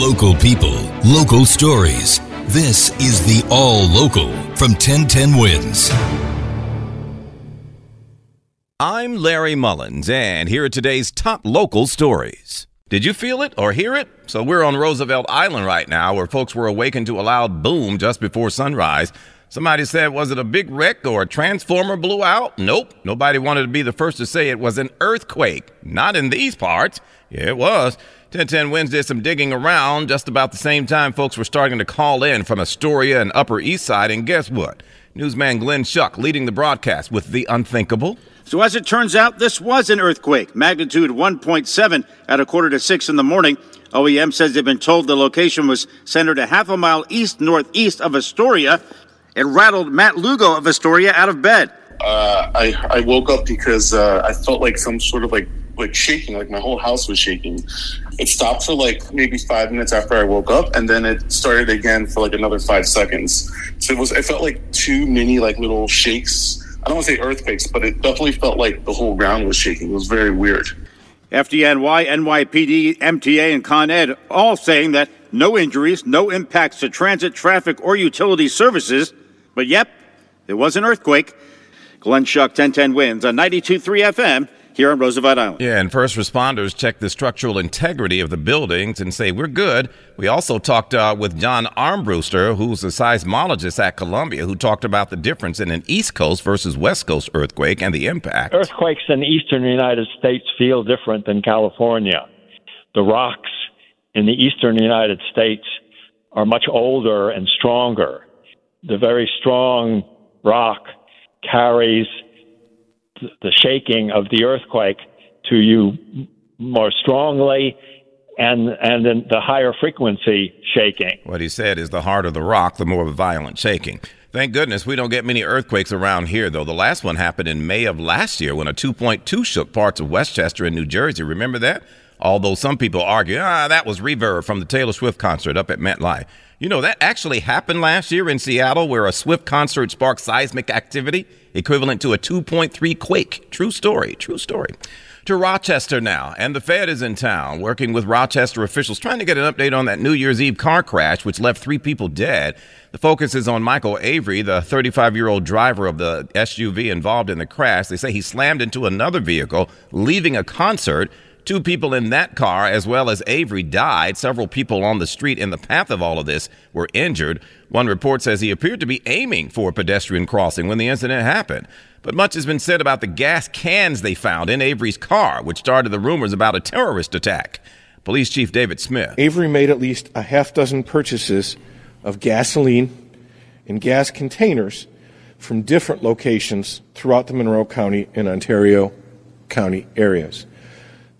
Local people, local stories. This is the All Local from 1010 Wins. I'm Larry Mullins, and here are today's top local stories. Did you feel it or hear it? So we're on Roosevelt Island right now, where folks were awakened to a loud boom just before sunrise. Somebody said, was it a big wreck or a transformer blew out? Nope. Nobody wanted to be the first to say it was an earthquake. Not in these parts. Yeah, it was. 1010 Wins did some digging around just about the same time folks were starting to call in from Astoria and Upper East Side. And guess what? Newsman Glenn Schuck leading the broadcast with the unthinkable. So, as it turns out, this was an earthquake, magnitude 1.7 at a quarter to six in the morning. OEM says they've been told the location was centered a half a mile east northeast of Astoria. It rattled Matt Lugo of Astoria out of bed. Uh, I, I woke up because uh, I felt like some sort of like like shaking, like my whole house was shaking. It stopped for like maybe five minutes after I woke up, and then it started again for like another five seconds. So it was, it felt like two mini like little shakes. I don't want to say earthquakes, but it definitely felt like the whole ground was shaking. It was very weird. FDNY, NYPD, MTA, and Con Ed all saying that no injuries, no impacts to transit, traffic, or utility services. But yep, there was an earthquake. Glenn Schuck, 1010 wins on 92.3 FM here on Roosevelt Island. Yeah, and first responders check the structural integrity of the buildings and say, we're good. We also talked uh, with John Armbruster, who's a seismologist at Columbia, who talked about the difference in an East Coast versus West Coast earthquake and the impact. Earthquakes in the eastern United States feel different than California. The rocks in the eastern United States are much older and stronger. The very strong rock carries the shaking of the earthquake to you more strongly and and then the higher frequency shaking. What he said is the harder the rock, the more violent shaking. Thank goodness we don't get many earthquakes around here, though. The last one happened in May of last year when a 2.2 shook parts of Westchester and New Jersey. Remember that? Although some people argue, ah, that was reverb from the Taylor Swift concert up at MetLife. You know, that actually happened last year in Seattle where a Swift concert sparked seismic activity equivalent to a 2.3 quake. True story, true story. To Rochester now, and the Fed is in town working with Rochester officials trying to get an update on that New Year's Eve car crash which left three people dead. The focus is on Michael Avery, the 35 year old driver of the SUV involved in the crash. They say he slammed into another vehicle, leaving a concert. Two people in that car, as well as Avery, died. Several people on the street in the path of all of this were injured. One report says he appeared to be aiming for a pedestrian crossing when the incident happened. But much has been said about the gas cans they found in Avery's car, which started the rumors about a terrorist attack. Police Chief David Smith. Avery made at least a half dozen purchases of gasoline in gas containers from different locations throughout the Monroe County and Ontario County areas.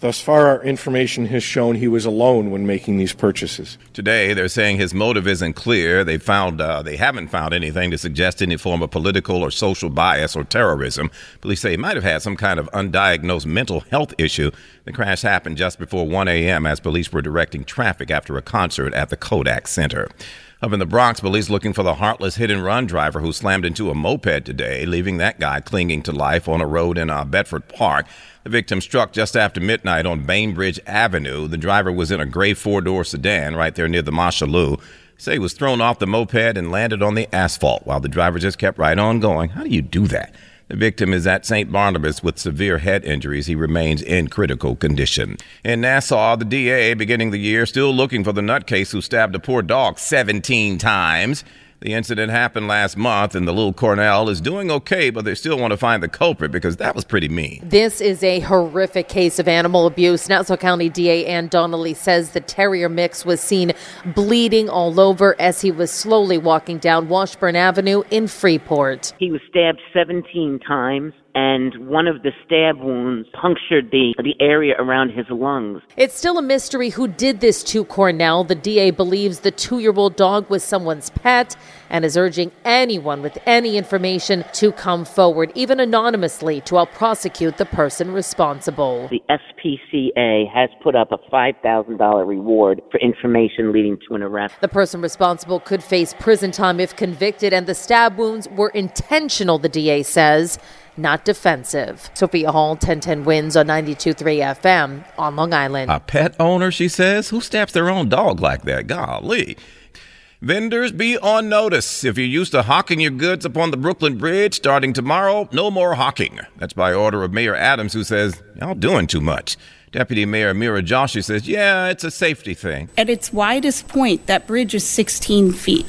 Thus far, our information has shown he was alone when making these purchases. Today, they're saying his motive isn't clear. They found uh, they haven't found anything to suggest any form of political or social bias or terrorism. Police say he might have had some kind of undiagnosed mental health issue. The crash happened just before 1 a.m. as police were directing traffic after a concert at the Kodak Center. Up in the Bronx, police looking for the heartless hit and run driver who slammed into a moped today, leaving that guy clinging to life on a road in uh, Bedford Park. The victim struck just after midnight on Bainbridge Avenue. The driver was in a gray four door sedan right there near the Mosholu. Say he was thrown off the moped and landed on the asphalt while the driver just kept right on going. How do you do that? The victim is at St. Barnabas with severe head injuries. He remains in critical condition. In Nassau, the DA beginning the year still looking for the nutcase who stabbed a poor dog 17 times. The incident happened last month, and the little Cornell is doing okay, but they still want to find the culprit because that was pretty mean. This is a horrific case of animal abuse. Nassau County DA Anne Donnelly says the terrier mix was seen bleeding all over as he was slowly walking down Washburn Avenue in Freeport. He was stabbed 17 times. And one of the stab wounds punctured the, the area around his lungs. It's still a mystery who did this to Cornell. The DA believes the two year old dog was someone's pet and is urging anyone with any information to come forward, even anonymously, to help prosecute the person responsible. The SPCA has put up a $5,000 reward for information leading to an arrest. The person responsible could face prison time if convicted, and the stab wounds were intentional, the DA says not defensive. Sophia Hall, 1010 wins on 92.3 FM on Long Island. A pet owner, she says? Who stabs their own dog like that? Golly. Vendors be on notice. If you're used to hawking your goods upon the Brooklyn Bridge, starting tomorrow, no more hawking. That's by order of Mayor Adams, who says, Y'all doing too much. Deputy Mayor Meera Joshi says, Yeah, it's a safety thing. At its widest point, that bridge is 16 feet.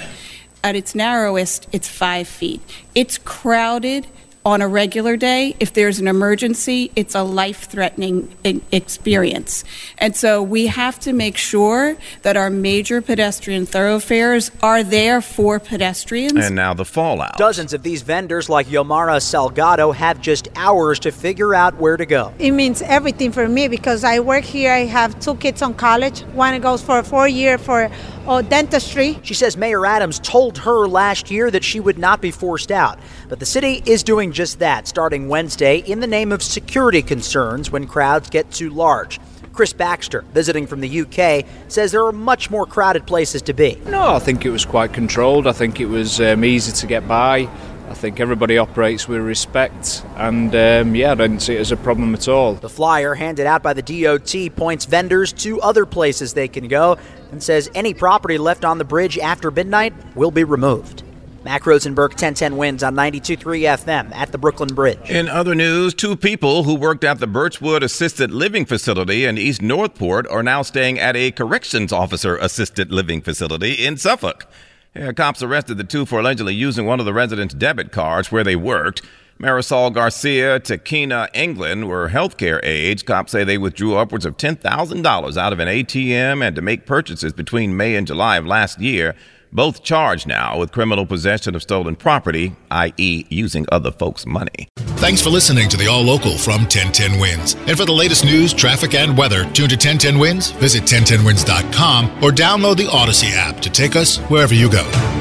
At its narrowest, it's 5 feet. It's crowded on a regular day, if there's an emergency, it's a life threatening experience. And so we have to make sure that our major pedestrian thoroughfares are there for pedestrians. And now the fallout. Dozens of these vendors, like Yomara Salgado, have just hours to figure out where to go. It means everything for me because I work here. I have two kids on college. One goes for a four year for oh, dentistry. She says Mayor Adams told her last year that she would not be forced out. But the city is doing just that starting Wednesday in the name of security concerns when crowds get too large. Chris Baxter, visiting from the UK, says there are much more crowded places to be. No, I think it was quite controlled. I think it was um, easy to get by. I think everybody operates with respect, and um, yeah, I don't see it as a problem at all. The flyer handed out by the DOT points vendors to other places they can go and says any property left on the bridge after midnight will be removed. Mac Rosenberg, 1010 wins on 92.3 FM at the Brooklyn Bridge. In other news, two people who worked at the Birchwood Assisted Living Facility in East Northport are now staying at a corrections officer assisted living facility in Suffolk. Yeah, cops arrested the two for allegedly using one of the residents' debit cards where they worked. Marisol Garcia, Takina England were healthcare aides. Cops say they withdrew upwards of $10,000 out of an ATM and to make purchases between May and July of last year both charged now with criminal possession of stolen property, i.e., using other folks' money. Thanks for listening to the All Local from 1010 Wins. And for the latest news, traffic, and weather, tune to 1010 Wins, visit 1010wins.com, or download the Audacy app to take us wherever you go.